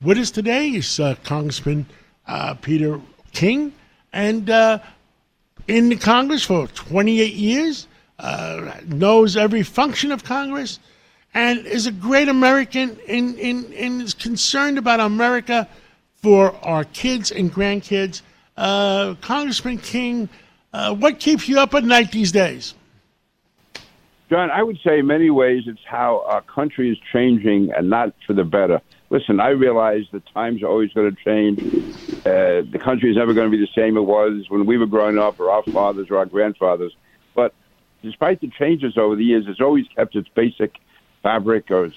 With us today is uh, Congressman uh, Peter King, and uh, in the Congress for 28 years, uh, knows every function of Congress, and is a great American and, and, is concerned about America for our kids and grandkids. Uh, Congressman King, uh, what keeps you up at night these days? John, I would say in many ways it's how our country is changing and not for the better. Listen, I realize the times are always going to change. Uh, the country is never going to be the same it was when we were growing up, or our fathers or our grandfathers. But despite the changes over the years, it's always kept its basic fabric or its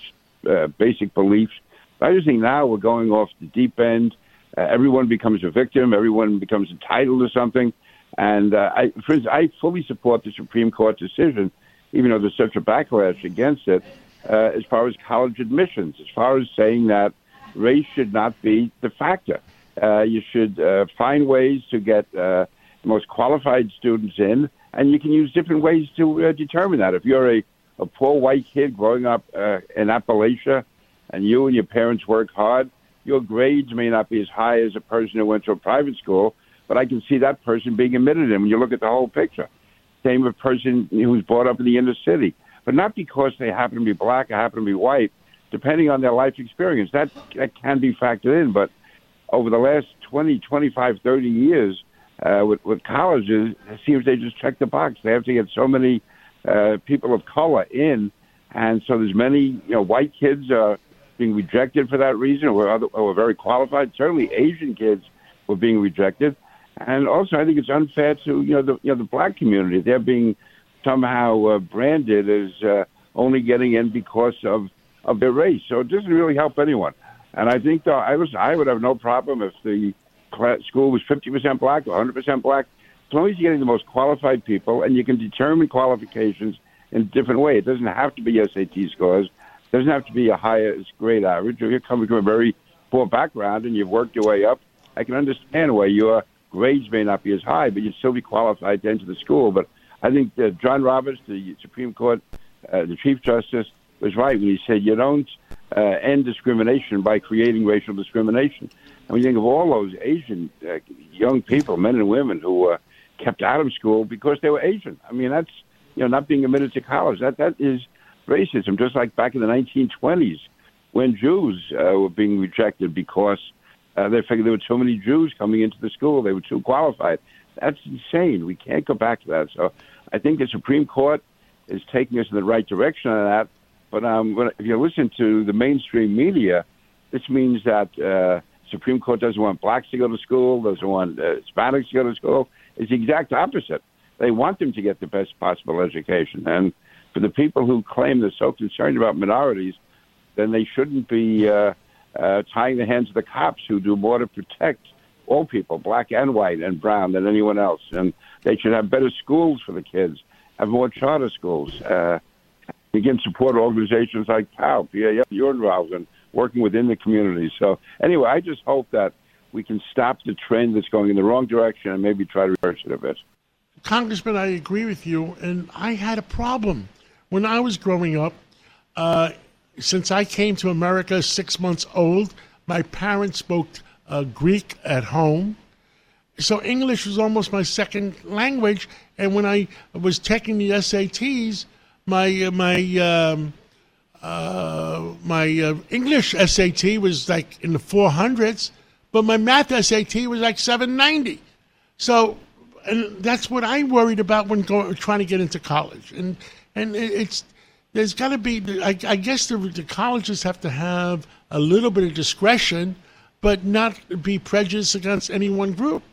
uh, basic beliefs. I just think now we're going off the deep end. Uh, everyone becomes a victim. Everyone becomes entitled to something. And uh, I, for instance, I fully support the Supreme Court decision even though there's such a backlash against it, uh, as far as college admissions, as far as saying that race should not be the factor. Uh, you should uh, find ways to get uh, the most qualified students in, and you can use different ways to uh, determine that. If you're a, a poor white kid growing up uh, in Appalachia, and you and your parents work hard, your grades may not be as high as a person who went to a private school, but I can see that person being admitted in when you look at the whole picture. Same with a person who's brought up in the inner city, but not because they happen to be black or happen to be white. Depending on their life experience, that that can be factored in. But over the last 20, 25, 30 years, uh, with, with colleges, it seems they just check the box. They have to get so many uh, people of color in, and so there's many you know white kids are being rejected for that reason, or, other, or very qualified. Certainly, Asian kids were being rejected. And also, I think it's unfair to you know the you know the black community. They're being somehow uh, branded as uh, only getting in because of of their race. So it doesn't really help anyone. And I think though I was I would have no problem if the class, school was 50% black or 100% black, as long as you're getting the most qualified people and you can determine qualifications in a different way. It doesn't have to be SAT scores. It doesn't have to be a highest grade average. If you're coming from a very poor background and you've worked your way up, I can understand why you're grades may not be as high, but you'd still be qualified to enter the school. But I think that John Roberts, the Supreme Court, uh, the Chief Justice, was right when he said you don't uh, end discrimination by creating racial discrimination. And we think of all those Asian uh, young people, men and women, who were kept out of school because they were Asian. I mean, that's you know not being admitted to college. That that is racism. Just like back in the 1920s when Jews uh, were being rejected because uh, they figured there were too many Jews coming into the school. They were too qualified. That's insane. We can't go back to that. So I think the Supreme Court is taking us in the right direction on that. But um, if you listen to the mainstream media, this means that uh, Supreme Court doesn't want blacks to go to school, doesn't want uh, Hispanics to go to school. It's the exact opposite. They want them to get the best possible education. And for the people who claim they're so concerned about minorities, then they shouldn't be uh, uh, tying the hands of the cops who do more to protect all people, black and white and brown, than anyone else. And they should have better schools for the kids, have more charter schools. Uh, begin support organizations like POW, PAF, you're involved in working within the community. So anyway, I just hope that we can stop the trend that's going in the wrong direction and maybe try to reverse it a bit. Congressman, I agree with you, and I had a problem when I was growing up. Uh, since I came to America six months old, my parents spoke uh, Greek at home. So English was almost my second language. And when I was taking the SATs, my uh, my um, uh, my uh, English SAT was like in the 400s, but my math SAT was like 790. So, and that's what I worried about when going, trying to get into college. And and it's there's got to be. I, I guess the, the, colleges have to have a little bit of discretion, but not be prejudiced against any one group.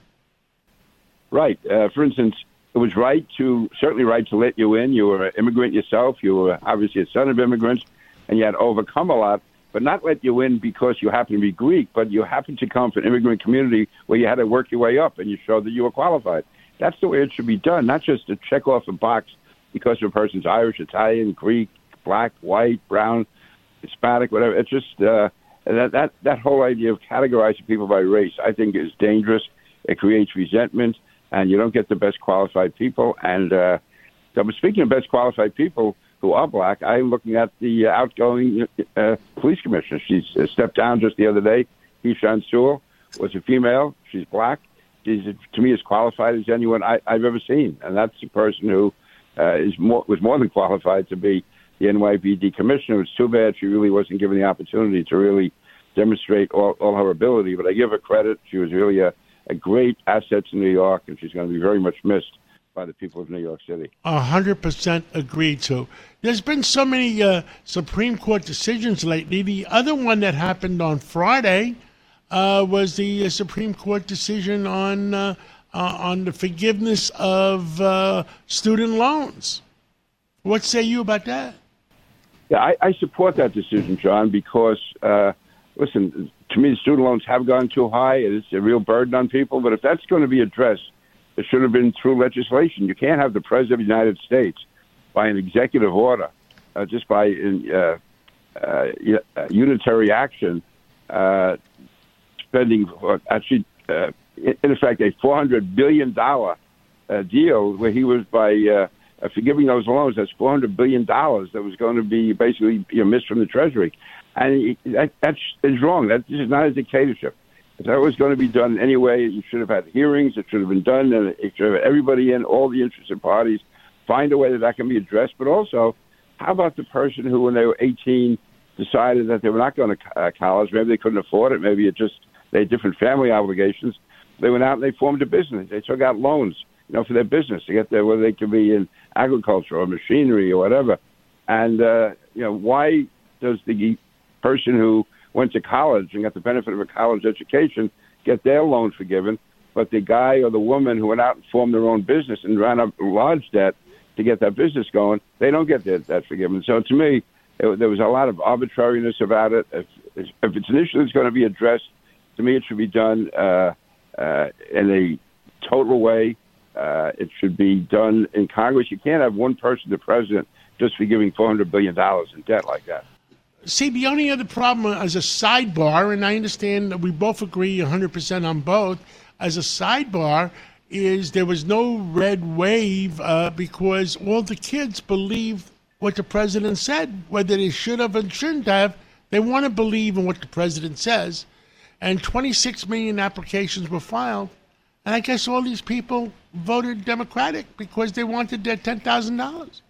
Right. Uh, for instance, it was right to certainly right to let you in. You were an immigrant yourself. You were obviously a son of immigrants, and you had overcome a lot. But not let you in because you happen to be Greek, but you happen to come from an immigrant community where you had to work your way up, and you showed that you were qualified. That's the way it should be done, not just to check off a box because a person's Irish, Italian, Greek, black, white, brown, Hispanic, whatever. It's just uh, that that that whole idea of categorizing people by race, I think, is dangerous. It creates resentment, and you don't get the best qualified people. And uh, so, speaking of best qualified people who are black, I'm looking at the uh, outgoing uh, police commissioner. She uh, stepped down just the other day. Keechant Sewell was a female. She's black. She's to me as qualified as anyone I, I've ever seen, and that's the person who uh, is more was more than qualified to be the NYPD commissioner. It's too bad she really wasn't given the opportunity to really demonstrate all, all her ability. But I give her credit. She was really a, a great asset to New York, and she's going to be very much missed by the people of New York City. A hundred percent agreed to. There's been so many uh, Supreme Court decisions lately. The other one that happened on Friday uh, was the uh, Supreme Court decision on uh, uh, on the forgiveness of uh, student loans. What say you about that? Yeah, I, I support that decision, John, because listen, to me, student loans have gone too high. It's a real burden on people. But if that's going to be addressed, it should have been through legislation. You can't have the President of the United States, by an executive order, uh, just by uh, uh, unitary action, uh, spending uh, actually, uh, in effect, a $400 billion uh, deal where he was by uh, uh, forgiving those loans. That's $400 billion that was going to be basically you know, missed from the Treasury and that, that's is wrong. That this is not a dictatorship. If that was going to be done anyway, you should have had hearings. It should have been done, and it should have everybody in, all the interested parties, find a way that that can be addressed. But also, how about the person who, when they were 18, decided that they were not going to uh, college? Maybe they couldn't afford it. Maybe it just they had different family obligations. They went out and they formed a business. They took out loans, you know, for their business to get there, whether they could be in agriculture or machinery or whatever. And uh, you know, why does the person who went to college and got the benefit of a college education get their loan forgiven, but the guy or the woman who went out and formed their own business and ran up large debt to get that business going, they don't get that, that forgiven. So to me, it, there was a lot of arbitrariness about it. If, if it's an issue that's going to be addressed, to me, it should be done uh, uh, in a total way. Uh, it should be done in Congress. You can't have one person, the president, just forgiving $400 billion in debt like that. See, the only other problem as a sidebar, and I understand that we both agree 100% on both, as a sidebar, is there was no red wave uh, because all the kids believe what the president said, whether they should have and shouldn't have. They want to believe in what the president says. And 26 million applications were filed. And I guess all these people voted Democratic because they wanted their $10,000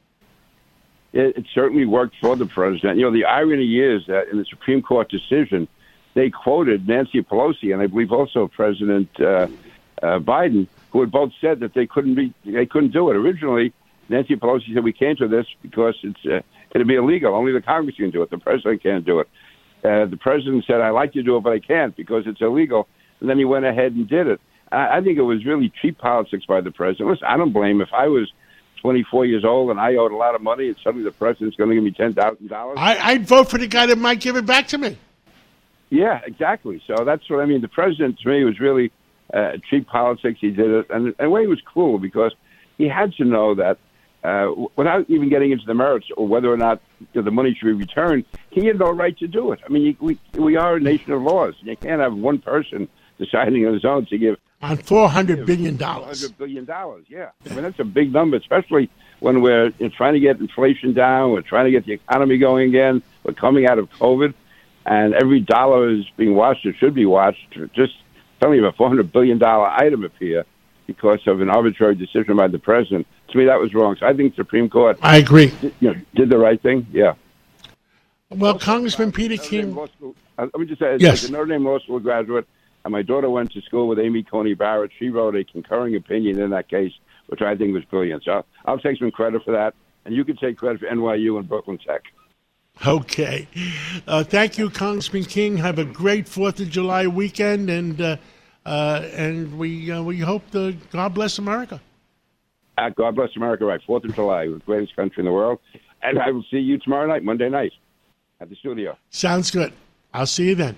it, it certainly worked for the president. You know, the irony is that in the Supreme Court decision, they quoted Nancy Pelosi and I believe also President uh, uh, Biden, who had both said that they couldn't be they couldn't do it. Originally, Nancy Pelosi said we can't do this because it's uh, it'd be illegal. Only the Congress can do it. The president can't do it. Uh, the president said, "I like to do it, but I can't because it's illegal." And then he went ahead and did it. I, I think it was really cheap politics by the president. Listen, I don't blame if I was 24 years old and I owed a lot of money, and suddenly the president's going to give me ten thousand dollars. I'd vote for the guy that might give it back to me. Yeah, exactly. So that's what I mean. The president to me was really uh, cheap politics. He did it, and in a way, he was cool because he had to know that uh, without even getting into the merits or whether or not the money should be returned, he had no right to do it. I mean, we we are a nation of laws. You can't have one person deciding on his own to give on four hundred billion dollars. Hundred billion dollars, yeah. I mean that's a big number, especially when we're trying to get inflation down. We're trying to get the economy going again. We're coming out of COVID, and every dollar is being watched or should be watched. Just suddenly, a four hundred billion dollar item appear because of an arbitrary decision by the president. To me, that was wrong. So I think Supreme Court. I agree. Did, you know, did the right thing. Yeah. Well, also, Congressman Peter King. School, uh, let me just say, yes. as a Notre Dame Law School graduate, and my daughter went to school with Amy Coney Barrett. She wrote a concurring opinion in that case, which I think was brilliant. So I'll take some credit for that. And you can take credit for NYU and Brooklyn Tech. Okay. Uh, thank you, Congressman King. Have a great 4th of July weekend, and uh, uh, and we uh, we hope the God bless America. Uh, God bless America, right? 4th of July, the greatest country in the world. And I will see you tomorrow night, Monday night, at the studio. Sounds good. I'll see you then.